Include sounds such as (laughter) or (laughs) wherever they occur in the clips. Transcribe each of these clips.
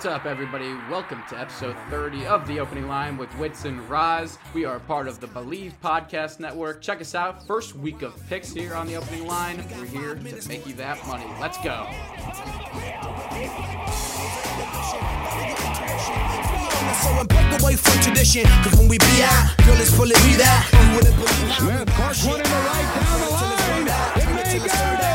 What's up, everybody? Welcome to episode 30 of The Opening Line with Wits and Roz. We are part of the Believe Podcast Network. Check us out. First week of picks here on The Opening Line. We're here to make you that money. Let's go. So I break away from tradition, cause when we be out, girl, it's fully be that. You wouldn't believe how Smith, Clark running the right down the line. It may go. Go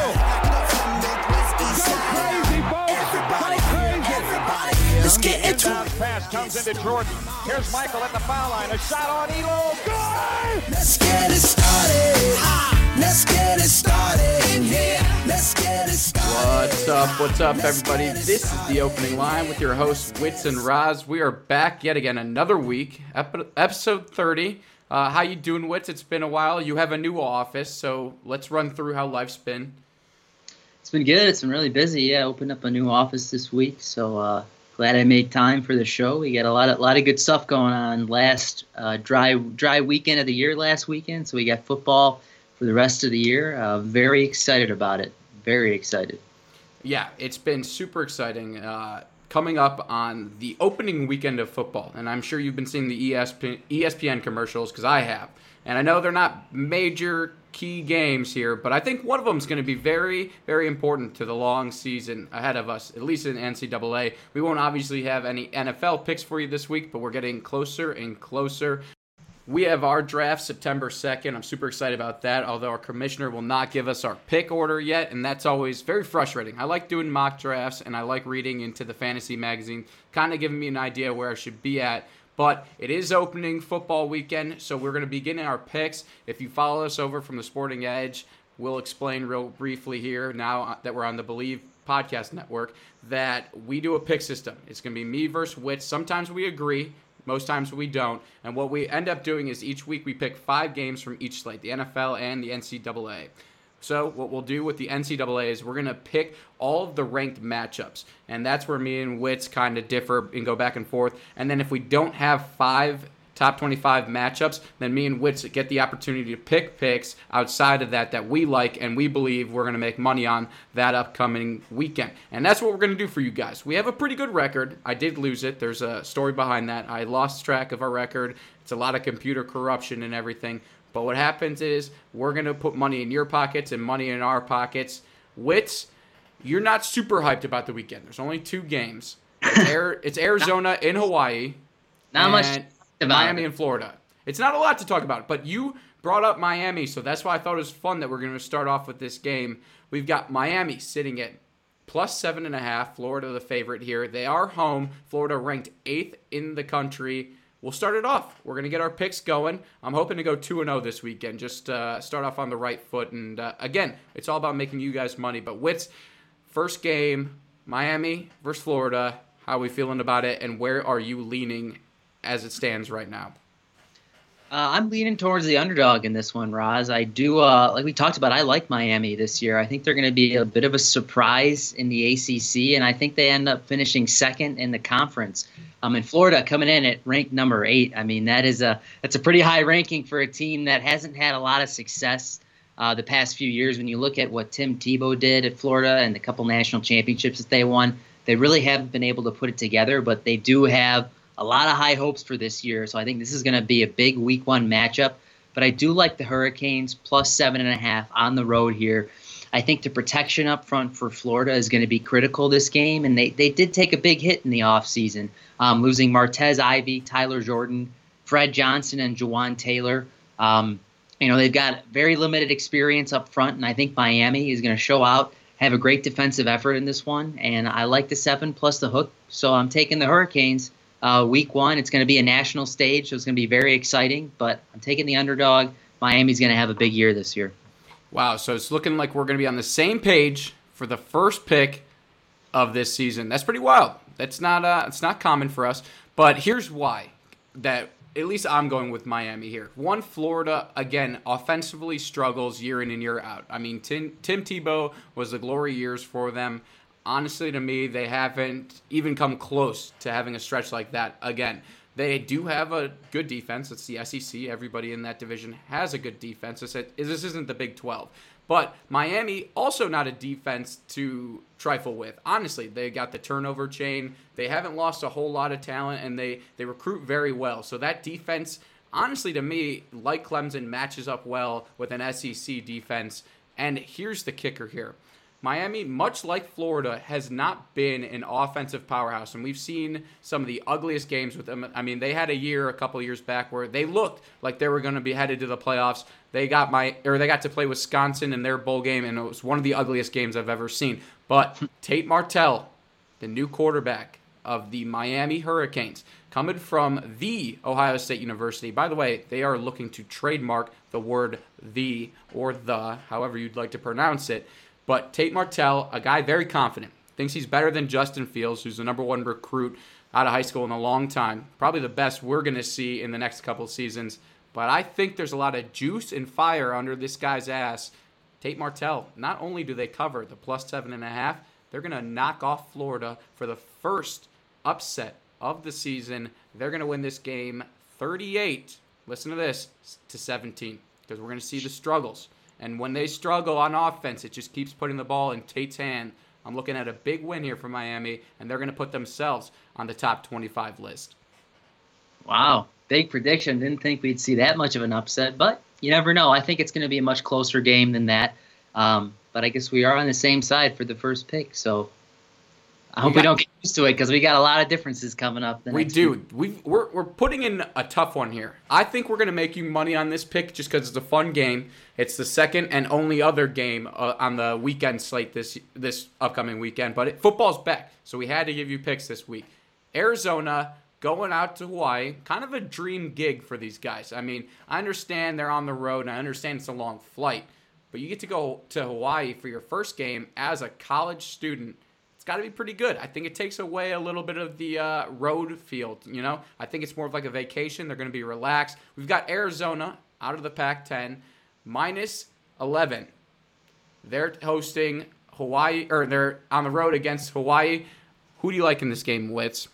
get into it. Pass comes into Jordan. Here's Michael at the foul line. A shot on Elo. Good. Let's get it started. Let's get it started in here. Let's get it started. What's up? What's up, everybody? This is The Opening Line with your hosts, Wits and Roz. We are back yet again another week, episode 30. Uh, how you doing, Wits? It's been a while. You have a new office, so let's run through how life's been. It's been good. It's been really busy. Yeah, I opened up a new office this week, so uh, glad I made time for the show. We got a lot of lot of good stuff going on. Last uh, dry dry weekend of the year last weekend, so we got football for the rest of the year. Uh, very excited about it. Very excited. Yeah, it's been super exciting. Uh, coming up on the opening weekend of football, and I'm sure you've been seeing the ESPN, ESPN commercials because I have. And I know they're not major key games here, but I think one of them is going to be very, very important to the long season ahead of us, at least in NCAA. We won't obviously have any NFL picks for you this week, but we're getting closer and closer. We have our draft September 2nd. I'm super excited about that, although our commissioner will not give us our pick order yet, and that's always very frustrating. I like doing mock drafts and I like reading into the fantasy magazine, kind of giving me an idea where I should be at. But it is opening football weekend, so we're going to be getting our picks. If you follow us over from the Sporting Edge, we'll explain real briefly here now uh, that we're on the Believe podcast network that we do a pick system. It's going to be me versus Wits. Sometimes we agree, most times we don't. And what we end up doing is each week we pick five games from each slate, the NFL and the NCAA. So what we'll do with the NCAA is we're gonna pick all of the ranked matchups, and that's where me and Wits kind of differ and go back and forth. And then if we don't have five top 25 matchups, then me and Wits get the opportunity to pick picks outside of that that we like and we believe we're gonna make money on that upcoming weekend. And that's what we're gonna do for you guys. We have a pretty good record. I did lose it. There's a story behind that. I lost track of our record. It's a lot of computer corruption and everything. But what happens is we're going to put money in your pockets and money in our pockets. Wits, you're not super hyped about the weekend. There's only two games. It's, (laughs) Air, it's Arizona in Hawaii. Not much Miami it. and Florida. It's not a lot to talk about, but you brought up Miami, so that's why I thought it was fun that we're going to start off with this game. We've got Miami sitting at plus seven and a half. Florida the favorite here. They are home. Florida ranked eighth in the country. We'll start it off. We're gonna get our picks going. I'm hoping to go two and zero this weekend. Just uh, start off on the right foot. And uh, again, it's all about making you guys money. But Wits, first game, Miami versus Florida. How are we feeling about it? And where are you leaning as it stands right now? Uh, I'm leaning towards the underdog in this one, Roz. I do, uh, like we talked about, I like Miami this year. I think they're going to be a bit of a surprise in the ACC, and I think they end up finishing second in the conference. Um, in Florida, coming in at ranked number eight. I mean, that is a that's a pretty high ranking for a team that hasn't had a lot of success uh, the past few years. When you look at what Tim Tebow did at Florida and the couple national championships that they won, they really haven't been able to put it together. But they do have a lot of high hopes for this year. So I think this is going to be a big week one matchup. But I do like the Hurricanes plus seven and a half on the road here. I think the protection up front for Florida is going to be critical this game. And they, they did take a big hit in the offseason, um, losing Martez Ivey, Tyler Jordan, Fred Johnson, and Jawaan Taylor. Um, you know, they've got very limited experience up front. And I think Miami is going to show out, have a great defensive effort in this one. And I like the seven plus the hook. So I'm taking the Hurricanes uh, week one. It's going to be a national stage, so it's going to be very exciting. But I'm taking the underdog. Miami's going to have a big year this year. Wow, so it's looking like we're going to be on the same page for the first pick of this season. That's pretty wild. That's not uh, it's not common for us. But here's why that at least I'm going with Miami here. One, Florida, again, offensively struggles year in and year out. I mean, Tim, Tim Tebow was the glory years for them. Honestly, to me, they haven't even come close to having a stretch like that again. They do have a good defense. It's the SEC. Everybody in that division has a good defense. This isn't the Big 12. But Miami also not a defense to trifle with. Honestly, they got the turnover chain. They haven't lost a whole lot of talent, and they they recruit very well. So that defense, honestly, to me, like Clemson, matches up well with an SEC defense. And here's the kicker here. Miami, much like Florida, has not been an offensive powerhouse, and we've seen some of the ugliest games with them. I mean, they had a year a couple years back where they looked like they were going to be headed to the playoffs. They got my or they got to play Wisconsin in their bowl game, and it was one of the ugliest games I've ever seen. But Tate Martell, the new quarterback of the Miami Hurricanes, coming from the Ohio State University. By the way, they are looking to trademark the word the or the, however you'd like to pronounce it. But Tate Martell, a guy very confident, thinks he's better than Justin Fields, who's the number one recruit out of high school in a long time. Probably the best we're going to see in the next couple seasons. But I think there's a lot of juice and fire under this guy's ass. Tate Martell, not only do they cover the plus seven and a half, they're going to knock off Florida for the first upset of the season. They're going to win this game 38, listen to this, to 17, because we're going to see the struggles. And when they struggle on offense, it just keeps putting the ball in Tate's hand. I'm looking at a big win here for Miami, and they're going to put themselves on the top 25 list. Wow, big prediction. Didn't think we'd see that much of an upset, but you never know. I think it's going to be a much closer game than that. Um, but I guess we are on the same side for the first pick, so I hope we, got, we don't get used to it because we got a lot of differences coming up. we do. We we're we're putting in a tough one here. I think we're gonna make you money on this pick just because it's a fun game. It's the second and only other game uh, on the weekend slate this this upcoming weekend. But it, football's back, so we had to give you picks this week. Arizona going out to Hawaii, kind of a dream gig for these guys. I mean, I understand they're on the road, and I understand it's a long flight, but you get to go to Hawaii for your first game as a college student got to be pretty good. I think it takes away a little bit of the uh, road field. You know, I think it's more of like a vacation. They're going to be relaxed. We've got Arizona out of the Pac-10, minus 11. They're hosting Hawaii, or they're on the road against Hawaii. Who do you like in this game, Wits?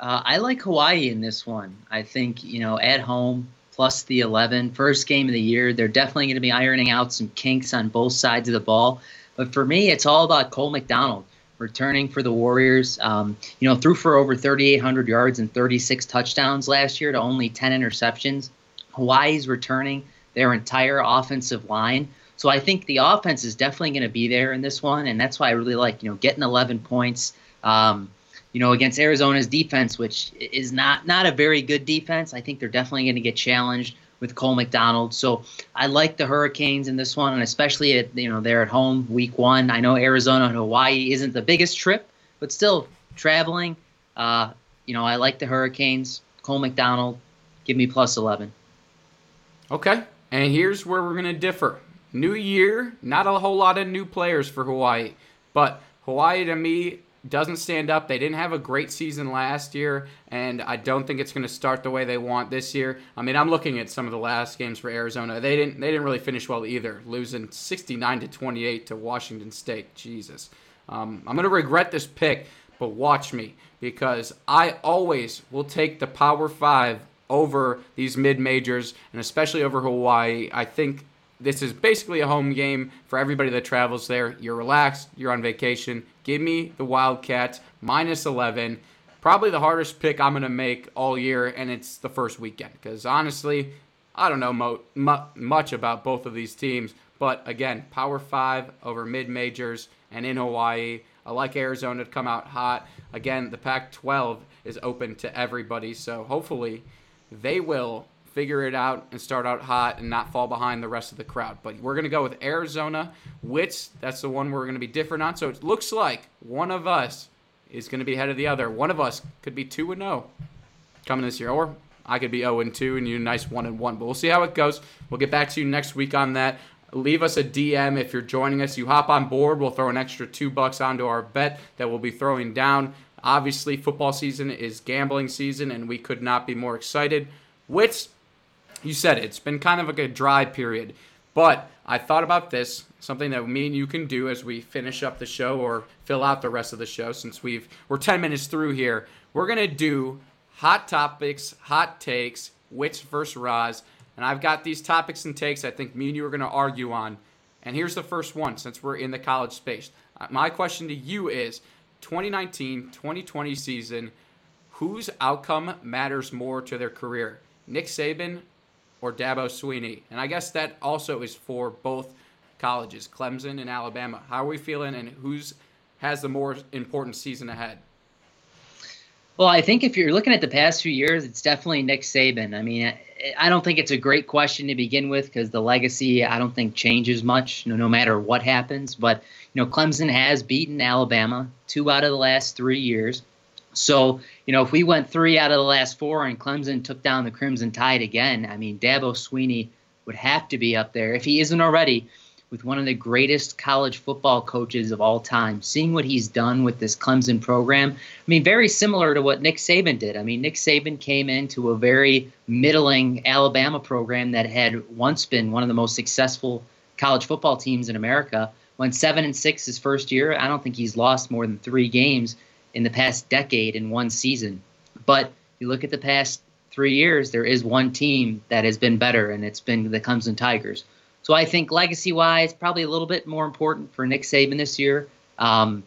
Uh, I like Hawaii in this one. I think you know at home plus the 11 first game of the year. They're definitely going to be ironing out some kinks on both sides of the ball. But for me, it's all about Cole McDonald returning for the Warriors. Um, you know, threw for over 3,800 yards and 36 touchdowns last year to only 10 interceptions. Hawaii's returning their entire offensive line. So I think the offense is definitely going to be there in this one, and that's why I really like you know getting 11 points. Um, you know, against Arizona's defense, which is not not a very good defense. I think they're definitely going to get challenged with Cole McDonald. So I like the Hurricanes in this one, and especially at you know they're at home week one. I know Arizona and Hawaii isn't the biggest trip, but still traveling. Uh, you know I like the Hurricanes. Cole McDonald, give me plus eleven. Okay, and here's where we're gonna differ. New year, not a whole lot of new players for Hawaii, but Hawaii to me doesn't stand up. They didn't have a great season last year, and I don't think it's going to start the way they want this year. I mean, I'm looking at some of the last games for Arizona. They didn't they didn't really finish well either, losing 69 to 28 to Washington State. Jesus, um, I'm going to regret this pick, but watch me because I always will take the Power Five over these mid majors, and especially over Hawaii. I think this is basically a home game for everybody that travels there. You're relaxed, you're on vacation. Give me the Wildcats minus 11. Probably the hardest pick I'm going to make all year, and it's the first weekend. Because honestly, I don't know mo- mu- much about both of these teams. But again, Power 5 over mid majors and in Hawaii. I like Arizona to come out hot. Again, the Pac 12 is open to everybody. So hopefully they will figure it out and start out hot and not fall behind the rest of the crowd. But we're going to go with Arizona. Wits, that's the one we're going to be different on. So it looks like one of us is going to be ahead of the other. One of us could be 2 and 0 coming this year. Or I could be 0 and 2 and you nice 1 and 1. But we'll see how it goes. We'll get back to you next week on that. Leave us a DM if you're joining us. You hop on board. We'll throw an extra two bucks onto our bet that we'll be throwing down. Obviously, football season is gambling season, and we could not be more excited Wits, you said it, it's been kind of like a dry period. But I thought about this, something that me and you can do as we finish up the show or fill out the rest of the show since we've we're 10 minutes through here. We're going to do hot topics, hot takes, Wits versus Roz. And I've got these topics and takes I think me and you are going to argue on. And here's the first one since we're in the college space. Uh, My question to you is 2019 2020 season, whose outcome matters more to their career? Nick Saban or Dabo Swinney? And I guess that also is for both colleges, Clemson and Alabama. How are we feeling and who's has the more important season ahead? Well, I think if you're looking at the past few years, it's definitely Nick Saban. I mean, I don't think it's a great question to begin with because the legacy I don't think changes much, you know, no matter what happens. But you know, Clemson has beaten Alabama two out of the last three years. So you know, if we went three out of the last four and Clemson took down the Crimson Tide again, I mean, Dabo Swinney would have to be up there if he isn't already with one of the greatest college football coaches of all time. Seeing what he's done with this Clemson program, I mean, very similar to what Nick Saban did. I mean, Nick Saban came into a very middling Alabama program that had once been one of the most successful college football teams in America. Went seven and six his first year. I don't think he's lost more than three games in the past decade in one season. But you look at the past three years, there is one team that has been better, and it's been the Clemson Tigers. So I think legacy wise, probably a little bit more important for Nick Saban this year. Um,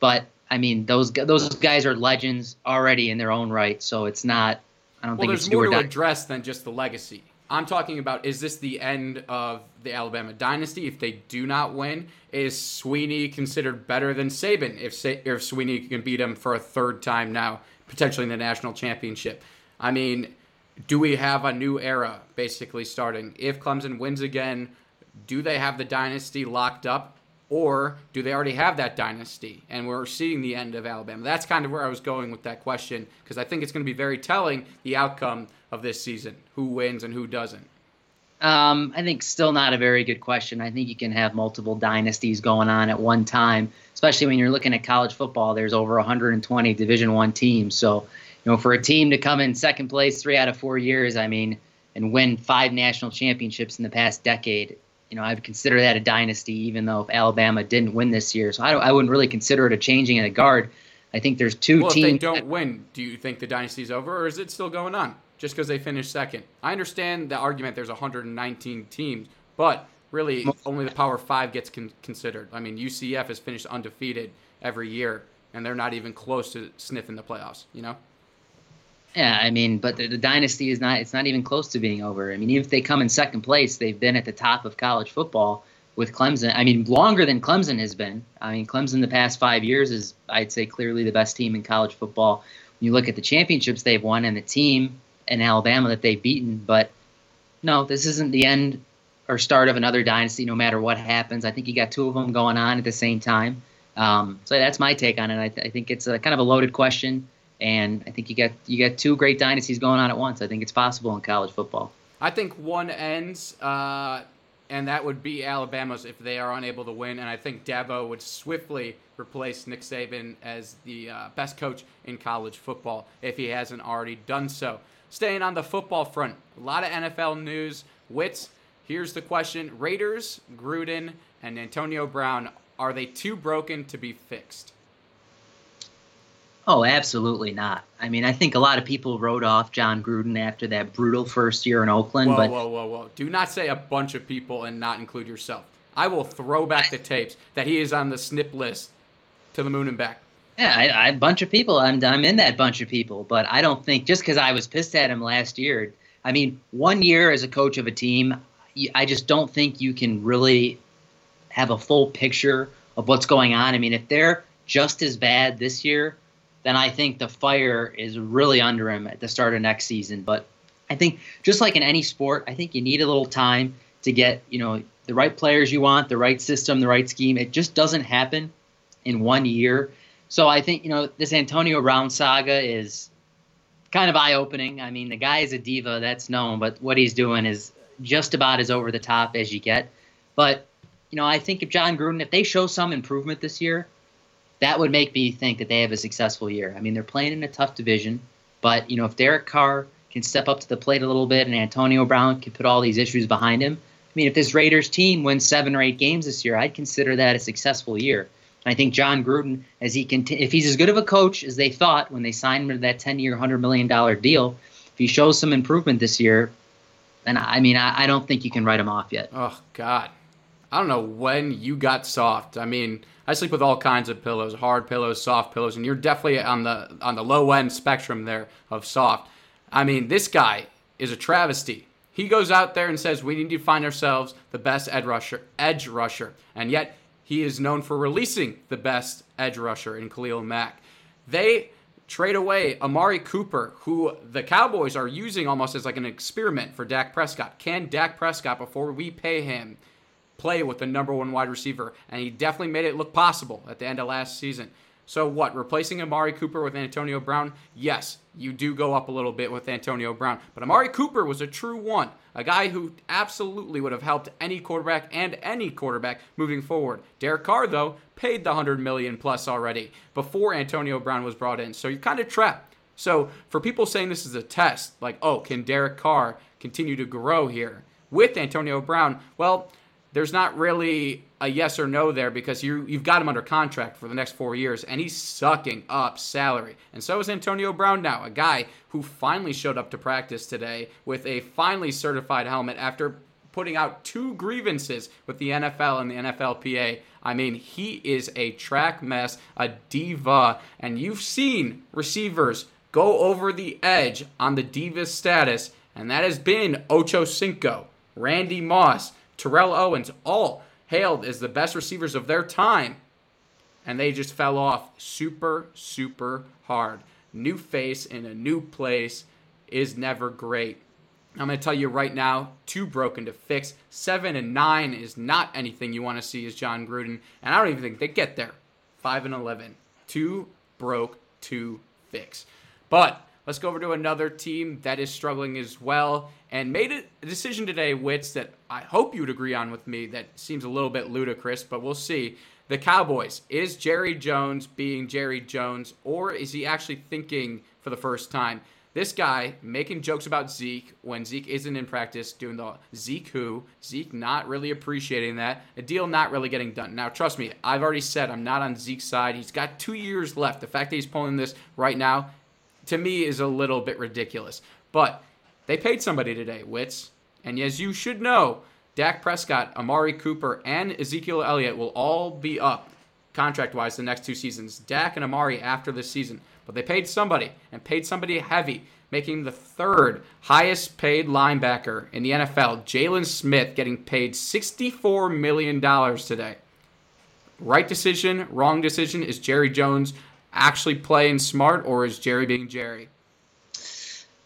but I mean, those those guys are legends already in their own right. So it's not. I don't Well, think it's there's more to die. address than just the legacy. I'm talking about is this the end of the Alabama dynasty if they do not win? Is Swinney considered better than Saban if Sa- if Swinney can beat him for a third time now, potentially in the national championship? I mean, do we have a new era basically starting? If Clemson wins again, do they have the dynasty locked up? Or do they already have that dynasty and we're seeing the end of Alabama? That's kind of where I was going with that question because I think it's going to be very telling the outcome of this season who wins and who doesn't. Um, I think still not a very good question. I think you can have multiple dynasties going on at one time, especially when you're looking at college football. There's over 120 Division One teams, so you know for a team to come in second place three out of four years, I mean, and win five national championships in the past decade, you know, I would consider that a dynasty, even though if Alabama didn't win this year. So I, don't, I wouldn't really consider it a changing of the guard. I think there's two Well, if they teams. don't win, do you think the dynasty's over or is it still going on just because they finished second? I understand the argument there's 119 teams, but really only the Power Five gets con- considered. I mean, UCF has finished undefeated every year and they're not even close to sniffing the playoffs, you know? Yeah, I mean, but the, the dynasty is not it's not even close to being over. I mean, even if they come in second place, they've been at the top of college football with Clemson. I mean, longer than Clemson has been. I mean, Clemson the past 5 years is I'd say clearly the best team in college football. When you look at the championships they've won and the team in Alabama that they've beaten, but no, this isn't the end or start of another dynasty no matter what happens. I think you got two of them going on at the same time. Um, so that's my take on it. I, th- I think it's a kind of a loaded question and I think you got you got two great dynasties going on at once. I think it's possible in college football. I think one ends, uh, and that would be Alabama's if they are unable to win. And I think Dabo would swiftly replace Nick Saban as the uh, best coach in college football if he hasn't already done so. Staying on the football front, a lot of NFL news. Wits, here's the question Raiders, Gruden, and Antonio Brown, are they too broken to be fixed? Oh, absolutely not. I mean, I think a lot of people wrote off Jon Gruden after that brutal first year in Oakland, Whoa, but whoa, whoa, whoa. Do not say a bunch of people and not include yourself. I will throw back the tapes that he is on the snip list to the moon and back. yeah, I, I, a bunch of people. I'm I'm in that bunch of people, but I don't think just because I was pissed at him last year. I mean, one year as a coach of a team, I just don't think you can really have a full picture of what's going on. I mean, if they're just as bad this year, then I think the fire is really under him at the start of next season. But I think just like in any sport, I think you need a little time to get, you know, the right players you want, the right system, the right scheme. It just doesn't happen in one year. So I think, you know, this Antonio Brown saga is kind of eye opening. I mean, the guy is a diva, that's known, but what he's doing is just about as over the top as you get. But, you know, I think if Jon Gruden, if they show some improvement this year, that would make me think that they have a successful year. I mean, they're playing in a tough division, but, you know, if Derek Carr can step up to the plate a little bit, and Antonio Brown can put all these issues behind him. I mean, if this Raiders team wins seven or eight games this year, I'd consider that a successful year. And I think Jon Gruden, as he conti- if he's as good of a coach as they thought when they signed him to that 10-year, $100 million deal, if he shows some improvement this year, then I mean, I, I don't think you can write him off yet. Oh God, I don't know when you got soft. I mean, I sleep with all kinds of pillows, hard pillows, soft pillows, and you're definitely on the on the low end spectrum there of soft. I mean, this guy is a travesty. He goes out there and says we need to find ourselves the best edge rusher, edge rusher, and yet he is known for releasing the best edge rusher in Khalil Mack. They trade away Amari Cooper, who the Cowboys are using almost as like an experiment for Dak Prescott. Can Dak Prescott, before we pay him, play with the number one wide receiver? And he definitely made it look possible at the end of last season. So what? Replacing Amari Cooper with Antonio Brown? Yes, you do go up a little bit with Antonio Brown. But Amari Cooper was a true one, a guy who absolutely would have helped any quarterback and any quarterback moving forward. Derek Carr, though, paid the 100 million plus already before Antonio Brown was brought in. So you're kind of trapped. So for people saying this is a test, like, oh, can Derek Carr continue to grow here with Antonio Brown? Well, there's not really a yes or no there because you you've got him under contract for the next four years and he's sucking up salary. And so is Antonio Brown now, a guy who finally showed up to practice today with a finally certified helmet after putting out two grievances with the NFL and the NFLPA. I mean, he is a track mess, a diva, and you've seen receivers go over the edge on the diva status, and that has been Ocho Cinco, Randy Moss, Terrell Owens, all hailed as the best receivers of their time. And they just fell off super, super hard. New face in a new place is never great. I'm going to tell you right now, too broken to fix. Seven and nine is not anything you want to see as Jon Gruden, and I don't even think they get there. Five and eleven, too broke to fix. But let's go over to another team that is struggling as well and made a decision today, Wits, that I hope you'd agree on with me. That seems a little bit ludicrous, but we'll see. The Cowboys. Is Jerry Jones being Jerry Jones, or is he actually thinking for the first time? This guy making jokes about Zeke when Zeke isn't in practice, doing the Zeke who, Zeke not really appreciating that, a deal not really getting done. Now, trust me, I've already said I'm not on Zeke's side. He's got two years left. The fact that he's pulling this right now, to me, is a little bit ridiculous. But they paid somebody today, Wits. And as you should know, Dak Prescott, Amari Cooper, and Ezekiel Elliott will all be up contract wise the next two seasons. Dak and Amari after this season. But they paid somebody and paid somebody heavy, making the third highest paid linebacker in the NFL, Jaylon Smith, getting paid $64 million today. Right decision, wrong decision. Is Jerry Jones actually playing smart or is Jerry being Jerry?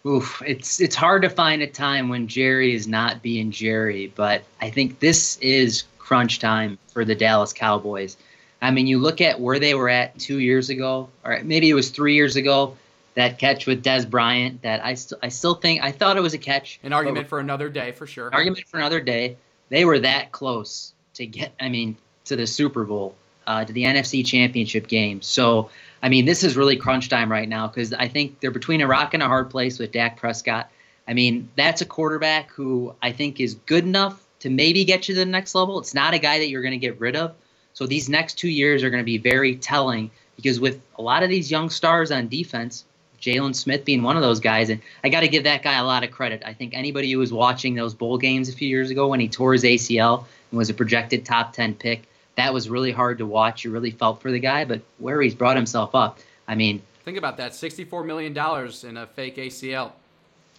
Oof, it's it's hard to find a time when Jerry is not being Jerry, but I think this is crunch time for the Dallas Cowboys. I mean, you look at where they were at two years ago, or maybe it was three years ago. That catch with Dez Bryant, that I still I still think I thought it was a catch. An argument for another day, for sure. Argument for another day. They were that close to get. I mean, to the Super Bowl, uh, to the NFC Championship game. So I mean, this is really crunch time right now because I think they're between a rock and a hard place with Dak Prescott. I mean, that's a quarterback who I think is good enough to maybe get you to the next level. It's not a guy that you're going to get rid of. So these next two years are going to be very telling because with a lot of these young stars on defense, Jaylon Smith being one of those guys, and I got to give that guy a lot of credit. I think anybody who was watching those bowl games a few years ago when he tore his ACL and was a projected top 10 pick, that was really hard to watch. You really felt for the guy, but where he's brought himself up, I mean, think about that: sixty-four million dollars in a fake ACL.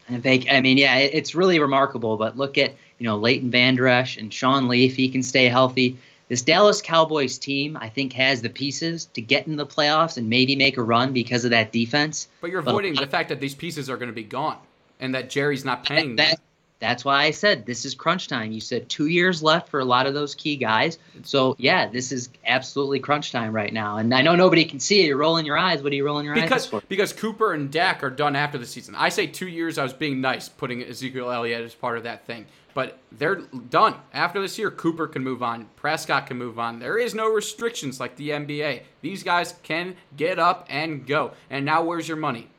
And fake, I mean, yeah, it's really remarkable. But look at you know Leighton Esch and Sean Lee if he can stay healthy. This Dallas Cowboys team, I think, has the pieces to get in the playoffs and maybe make a run because of that defense. But you're avoiding but, the fact that these pieces are going to be gone and that Jerry's not paying. That, that's why I said this is crunch time. You said two years left for a lot of those key guys. So yeah, this is absolutely crunch time right now. And I know nobody can see it. You're rolling your eyes. What are you rolling your because, eyes for? Because Cooper and Dak are done after the season. I say two years. I was being nice, putting Ezekiel Elliott as part of that thing. But they're done after this year. Cooper can move on. Prescott can move on. There is no restrictions like the NBA. These guys can get up and go. And now, where's your money?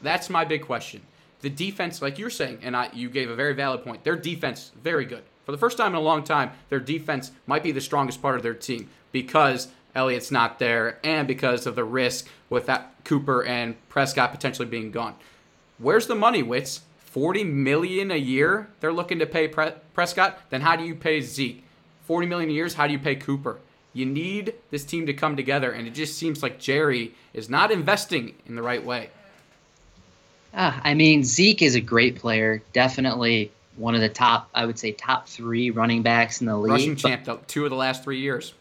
That's my big question. The defense, like you're saying, and I, you gave a very valid point. Their defense, very good. For the first time in a long time, their defense might be the strongest part of their team because Elliott's not there and because of the risk with that Cooper and Prescott potentially being gone. Where's the money, Wits? 40 million a year they're looking to pay Pre- Prescott, then how do you pay Zeke? 40 million a year, how do you pay Cooper? You need this team to come together, and it just seems like Jerry is not investing in the right way. Ah, I mean, Zeke is a great player. Definitely one of the top, I would say, top three running backs in the league. Rushing champ, though, two of the last three years.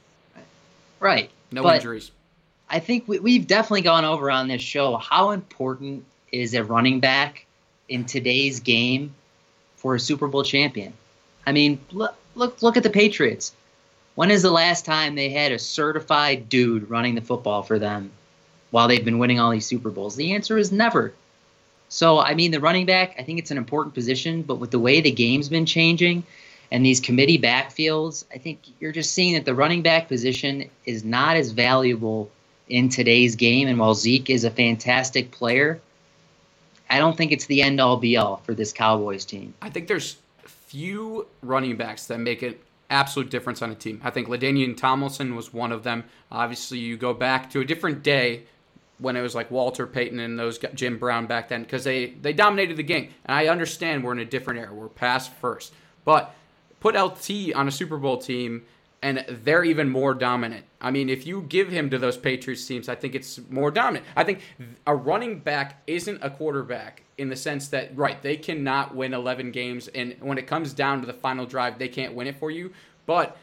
right? No but injuries. I think we, we've definitely gone over on this show how important is a running back in today's game for a Super Bowl champion. I mean, look, look, look at the Patriots. When is the last time they had a certified dude running the football for them while they've been winning all these Super Bowls? The answer is never. So, I mean, the running back, I think it's an important position, but with the way the game's been changing and these committee backfields, I think you're just seeing that the running back position is not as valuable in today's game. And while Zeke is a fantastic player, I don't think it's the end all be all for this Cowboys team. I think there's few running backs that make an absolute difference on a team. I think LaDainian Tomlinson was one of them. Obviously, you go back to a different day when it was like Walter Payton and those Jim Brown back then because they they dominated the game. And I understand we're in a different era. We're past first, but put LT on a Super Bowl team and they're even more dominant. I mean, if you give him to those Patriots teams, I think it's more dominant. I think a running back isn't a quarterback in the sense that, right, they cannot win 11 games, and when it comes down to the final drive, they can't win it for you, but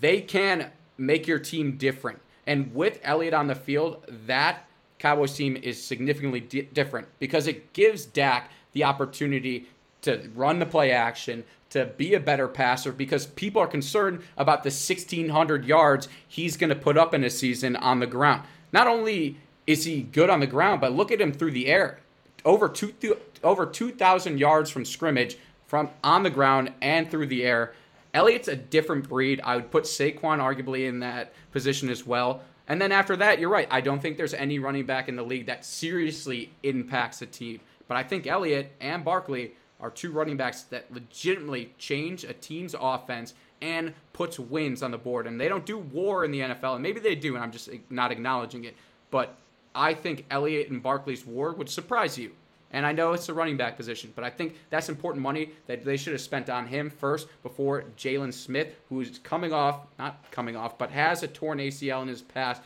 they can make your team different. And with Elliott on the field, that Cowboys team is significantly di- different because it gives Dak the opportunity to run the play action, to be a better passer because people are concerned about the 1600 yards he's going to put up in a season on the ground. Not only is he good on the ground, but look at him through the air. Over two over 2000 yards from scrimmage from on the ground and through the air. Elliott's a different breed. I would put Saquon arguably in that position as well. And then after that, you're right. I don't think there's any running back in the league that seriously impacts a team. But I think Elliott and Barkley are two running backs that legitimately change a team's offense and puts wins on the board. And they don't do war in the NFL, and maybe they do, and I'm just not acknowledging it. But I think Elliott and Barkley's war would surprise you. And I know it's a running back position, but I think that's important money that they should have spent on him first before Jaylon Smith, who's coming off, not coming off, but has a torn ACL in his past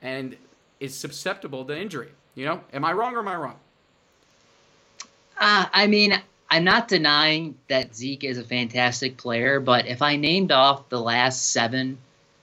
and is susceptible to injury. You know, am I wrong or am I wrong? Uh, I mean, I'm not denying that Zeke is a fantastic player, but if I named off the last seven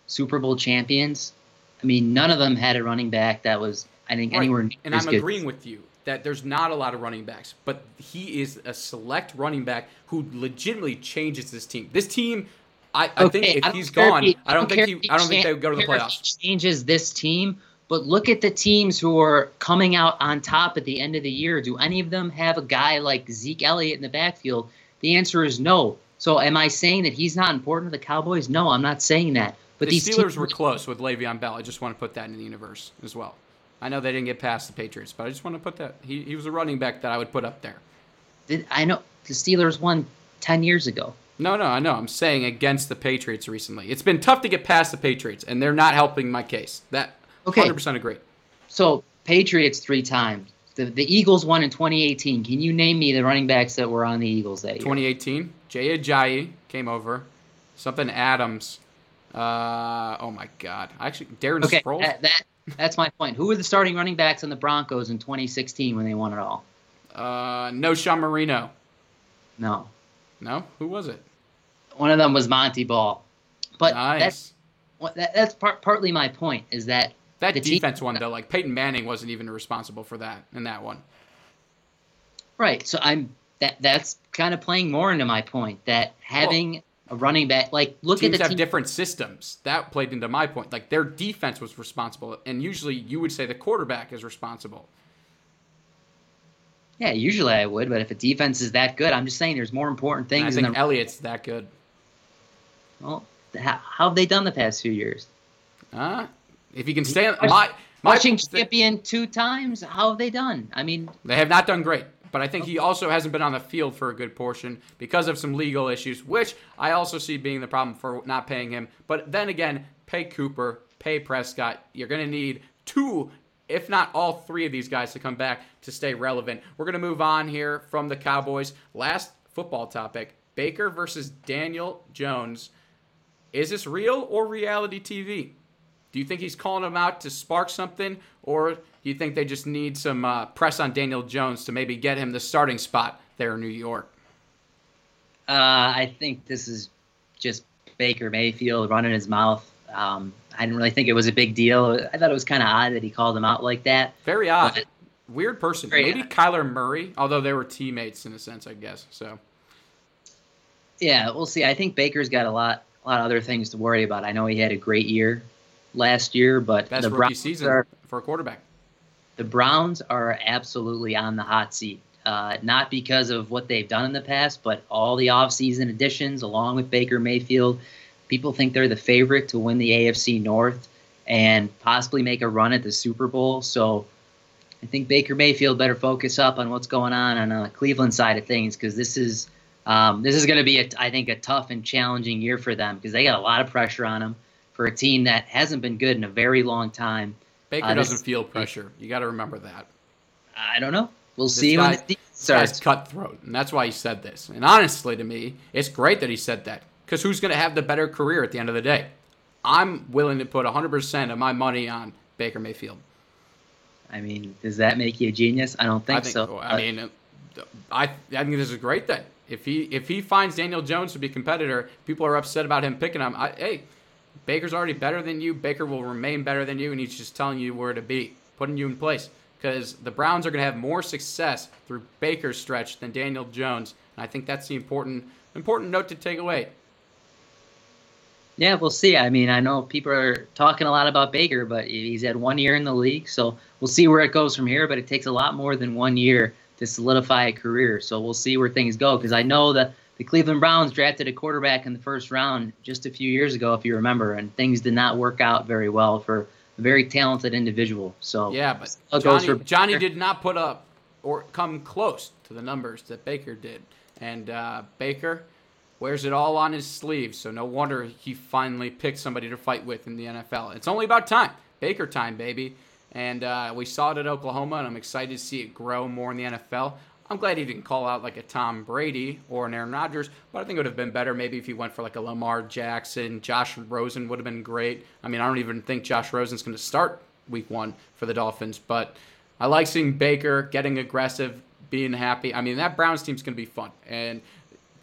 Super Bowl champions, I mean, none of them had a running back that was, I think, Right. anywhere near And I'm good. agreeing with you that there's not a lot of running backs, but he is a select running back who legitimately changes this team. This team, I, I think Okay, if I don't he's gone, he- I don't think if he, I don't think they would go to the playoffs. changes this team, but look at the teams who are coming out on top at the end of the year. Do any of them have a guy like Zeke Elliott in the backfield? The answer is no. So am I saying that he's not important to the Cowboys? No, I'm not saying that. But the these Steelers teams, were close with Le'Veon Bell. I just want to put that in the universe as well. I know they didn't get past the Patriots, but I just want to put that. He, he was a running back that I would put up there. Did- I know the Steelers won ten years ago. No, no, I know. I'm saying against the Patriots recently. It's been tough to get past the Patriots, and they're not helping my case. That Okay. 100% agree. So Patriots three times. The the Eagles won in 2018. Can you name me the running backs that were on the Eagles that year? 2018, Jay Ajayi came over. Something Adams. Uh, oh my God! Actually, Darren Okay, Sproles. that, that that's my point. Who were the starting running backs on the Broncos in 2016 when they won it all? Uh, no Sean Marino. No, No, who was it? one of them was Montee Ball. But Nice. that's that, that's part, partly my point is that That the team- defense one though, like Peyton Manning wasn't even responsible for that in that one. right. So I'm that that's kind of playing more into my point that having a running back like look Teams at the have team. different systems. That played into my point. Like their defense was responsible, and usually you would say the quarterback is responsible. yeah, usually I would, but if a defense is that good, I'm just saying there's more important And I things. think in the, Elliott's that good. well, how, how have they done the past few years? Uh, if you can stay my my Watching champion two times, how have they done? I mean, They have not done great, but I think he also hasn't been on the field for a good portion because of some legal issues, which I also see being the problem for not paying him. But then again, pay Cooper, pay Prescott. You're going to need two, if not all three of these guys to come back to stay relevant. We're going to move on here from the Cowboys. Last football topic Baker versus Daniel Jones. Is this real or reality TV? Do you think he's calling him out to spark something, or do you think they just need some uh, press on Daniel Jones to maybe get him the starting spot there in New York? Uh, I think this is just Baker Mayfield running his mouth. Um, I didn't really think it was a big deal. I thought it was kind of odd that he called him out like that. Very odd. But- Weird person. Very Maybe odd. Kyler Murray, although they were teammates in a sense, I guess. So Yeah, we'll see. I think Baker's got a lot, a lot of other things to worry about. I know he had a great year last year, but best the rookie Browns season are for a quarterback. the Browns are absolutely on the hot seat. Uh, not because of what they've done in the past, but all the offseason additions, along with Baker Mayfield. People think they're the favorite to win the AFC North and possibly make a run at the Super Bowl. So I think Baker Mayfield better focus up on what's going on on the Cleveland side of things because this is um, this is going to be, a, I think, a tough and challenging year for them because they got a lot of pressure on them for a team that hasn't been good in a very long time. Baker Uh, this- doesn't feel pressure. You got to remember that. I don't know. We'll This see guy- when the season This guy's starts. cutthroat, and that's why he said this. And honestly, to me, it's great that he said that because who's going to have the better career at the end of the day? I'm willing to put 100% of my money on Baker Mayfield. I mean, does that make you a genius? I don't think, I think. so. I mean, I I think this is great. Then if he if he finds Daniel Jones to be a competitor, people are upset about him picking him. I, hey, Baker's already better than you. Baker will remain better than you, and he's just telling you where to be, putting you in place. Because the Browns are going to have more success through Baker's stretch than Daniel Jones, and I think that's the important important note to take away. yeah, we'll see. I mean, I know people are talking a lot about Baker, but he's had one year in the league, so we'll see where it goes from here. But it takes a lot more than one year to solidify a career, so we'll see where things go. Because I know that the Cleveland Browns drafted a quarterback in the first round just a few years ago, if you remember, and things did not work out very well for a very talented individual. So Yeah, but Johnny, for Johnny did not put up or come close to the numbers that Baker did. And uh, Baker wears it all on his sleeve, so no wonder he finally picked somebody to fight with in the NFL. It's only about time. Baker time, baby. And uh, we saw it at Oklahoma, and I'm excited to see it grow more in the NFL. I'm glad he didn't call out like a Tom Brady or an Aaron Rodgers, but I think it would have been better maybe if he went for like a Lamar Jackson. Josh Rosen would have been great. I mean, I don't even think Josh Rosen's going to start week one for the Dolphins, but I like seeing Baker getting aggressive, being happy. I mean, that Browns team's going to be fun. And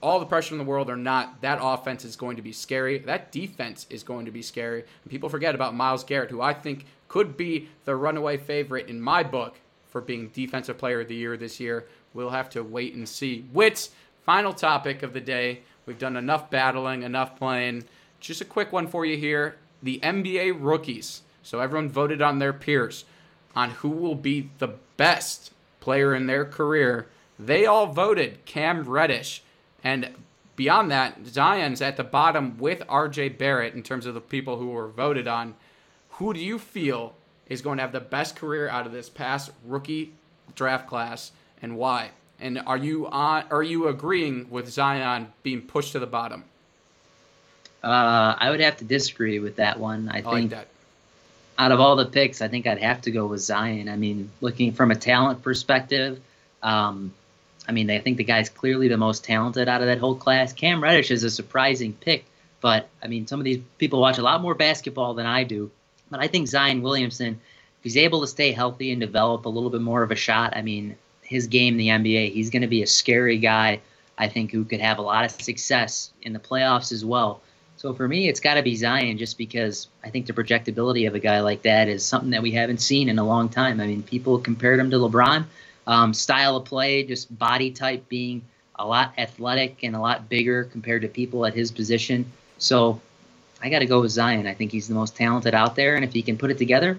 all the pressure in the world or not, that offense is going to be scary. That defense is going to be scary. And people forget about Myles Garrett, who I think could be the runaway favorite in my book for being Defensive Player of the Year this year. We'll have to wait and see. Wits, final topic of the day. We've done enough battling, enough playing. Just a quick one for you here. The NBA rookies. So everyone voted on their peers on who will be the best player in their career. They all voted Cam Reddish. And beyond that, Zion's at the bottom with RJ Barrett in terms of the people who were voted on. Who do you feel is going to have the best career out of this past rookie draft class and why? And are you on are you agreeing with Zion being pushed to the bottom? Uh, I would have to disagree with that one. I I like think that. out of all the picks, I think I'd have to go with Zion. I mean, looking from a talent perspective, um, I mean, I think the guy's clearly the most talented out of that whole class. Cam Reddish is a surprising pick, but I mean, some of these people watch a lot more basketball than I do. But I think Zion Williamson, if he's able to stay healthy and develop a little bit more of a shot, I mean, his game in the NBA, he's going to be a scary guy, I think, who could have a lot of success in the playoffs as well. So for me, it's got to be Zion just because I think the projectability of a guy like that is something that we haven't seen in a long time. I mean, people compared him to LeBron. Um, style of play, just body type being a lot athletic and a lot bigger compared to people at his position. So I got to go with Zion. I think he's the most talented out there, and if he can put it together,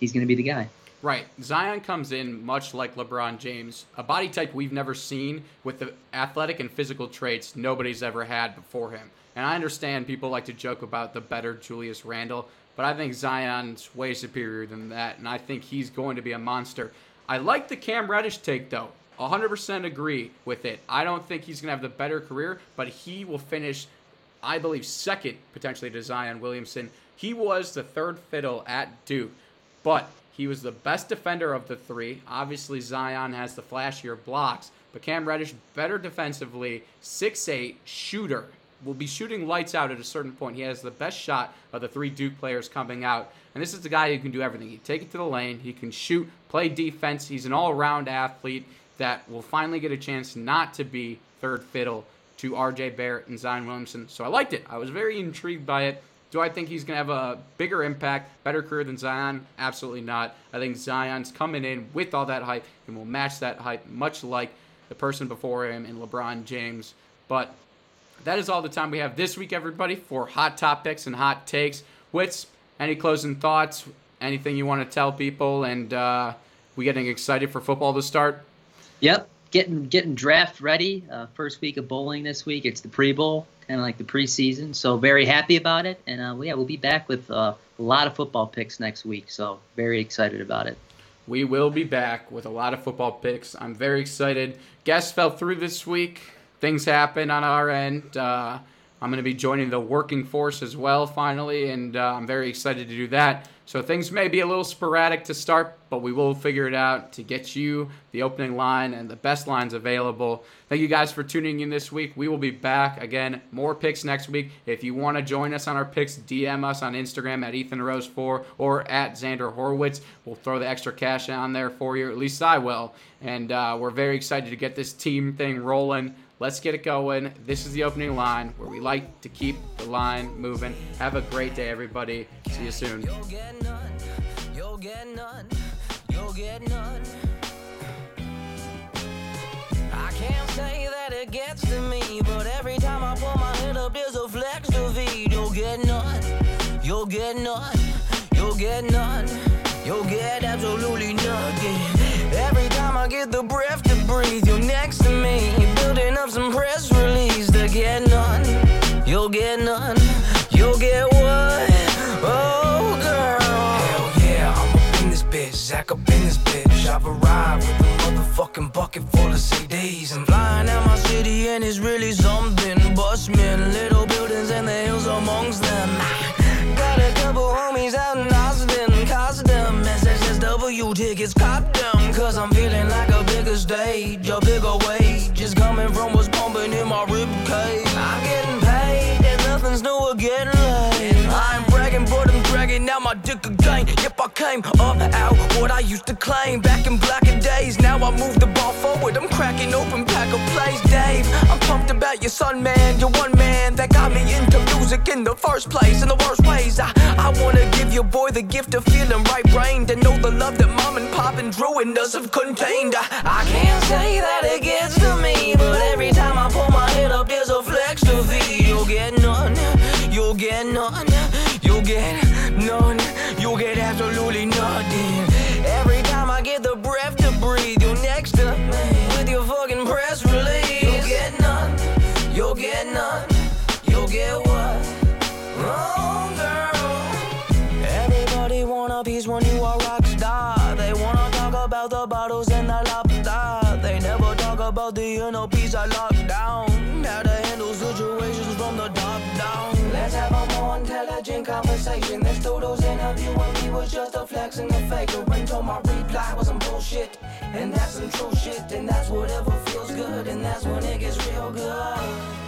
he's going to be the guy. Right. Zion comes in much like LeBron James, a body type we've never seen with the athletic and physical traits nobody's ever had before him. And I understand people like to joke about the better Julius Randle, but I think Zion's way superior than that, and I think he's going to be a monster. I like the Cam Reddish take, though. 100% agree with it. I don't think he's going to have the better career, but he will finish, I believe, second potentially to Zion Williamson. He was the third fiddle at Duke, but he was the best defender of the three. Obviously, Zion has the flashier blocks, but Cam Reddish better defensively, 6'8 shooter. Will be shooting lights out at a certain point. He has the best shot of the three Duke players coming out. And this is the guy who can do everything. He can take it to the lane, he can shoot, play defense. He's an all around athlete that will finally get a chance not to be third fiddle to RJ Barrett and Zion Williamson. So I liked it. I was very intrigued by it. Do I think he's going to have a bigger impact, better career than Zion? Absolutely not. I think Zion's coming in with all that hype and will match that hype, much like the person before him in LeBron James. But that is all the time we have this week, everybody, for hot topics and hot takes. Wits, any closing thoughts? Anything you want to tell people? And uh, we getting excited for football to start? Yep, getting getting draft ready. Uh, first week of bowling this week. It's the pre bowl, of like the preseason. So very happy about it. And uh, yeah, we'll be back with uh, a lot of football picks next week. So very excited about it. We will be back with a lot of football picks. I'm very excited. Guests fell through this week. Things happen on our end. Uh, I'm going to be joining the working force as well, finally, and uh, I'm very excited to do that. So things may be a little sporadic to start, but we will figure it out to get you the opening line and the best lines available. Thank you guys for tuning in this week. We will be back again, more picks next week. If you want to join us on our picks, DM us on Instagram at Ethan Rose 4 or at Xander Horwitz. We'll throw the extra cash on there for you, at least I will. And uh, we're very excited to get this team thing rolling. Let's get it going. This is the opening line where we like to keep the line moving. Have a great day, everybody. See you soon. You'll get none. You'll get none. You'll get none. I can't say that it gets to me, but every time I pull my head up, there's a flex to. You'll get none. You'll get none. You'll get none. You'll get absolutely nothing. Every time I get the breath breathe, you're next to me, building up some press release to get none. You'll get none. You'll get what? Oh, girl. Hell yeah, I'm up in this bitch, Zach up in this bitch. I've arrived with a motherfucking bucket full of CDs. And Flying out my city and it's really something. Busman, little buildings and the hills amongst them. Got a couple homies out in Austin, cost them SXSW tickets, cop them. Cause I'm feeling like a bigger stage, a bigger weight. Just coming from what's pumping in my rib my dick again. Yep, I came up out what I used to claim back in blacker days. Now I move the ball forward. I'm cracking open pack of plays, Dave. I'm pumped about your son, man. You're one man that got me into music in the first place. In the worst ways, I, I wanna give your boy the gift of feeling right brained and know the love that mom and pop and Drew and us have contained. I, I can't say that it gets to me, but every time I pull my head up, there's a flex to feed. You'll get none. You'll get none. The peace I locked down. How to handle situations from the top down. Let's have a more intelligent conversation. This doodles interviewing me was just a flex and a faker. And told my reply was some bullshit. And that's some true shit. And that's whatever feels good. And that's when it gets real good.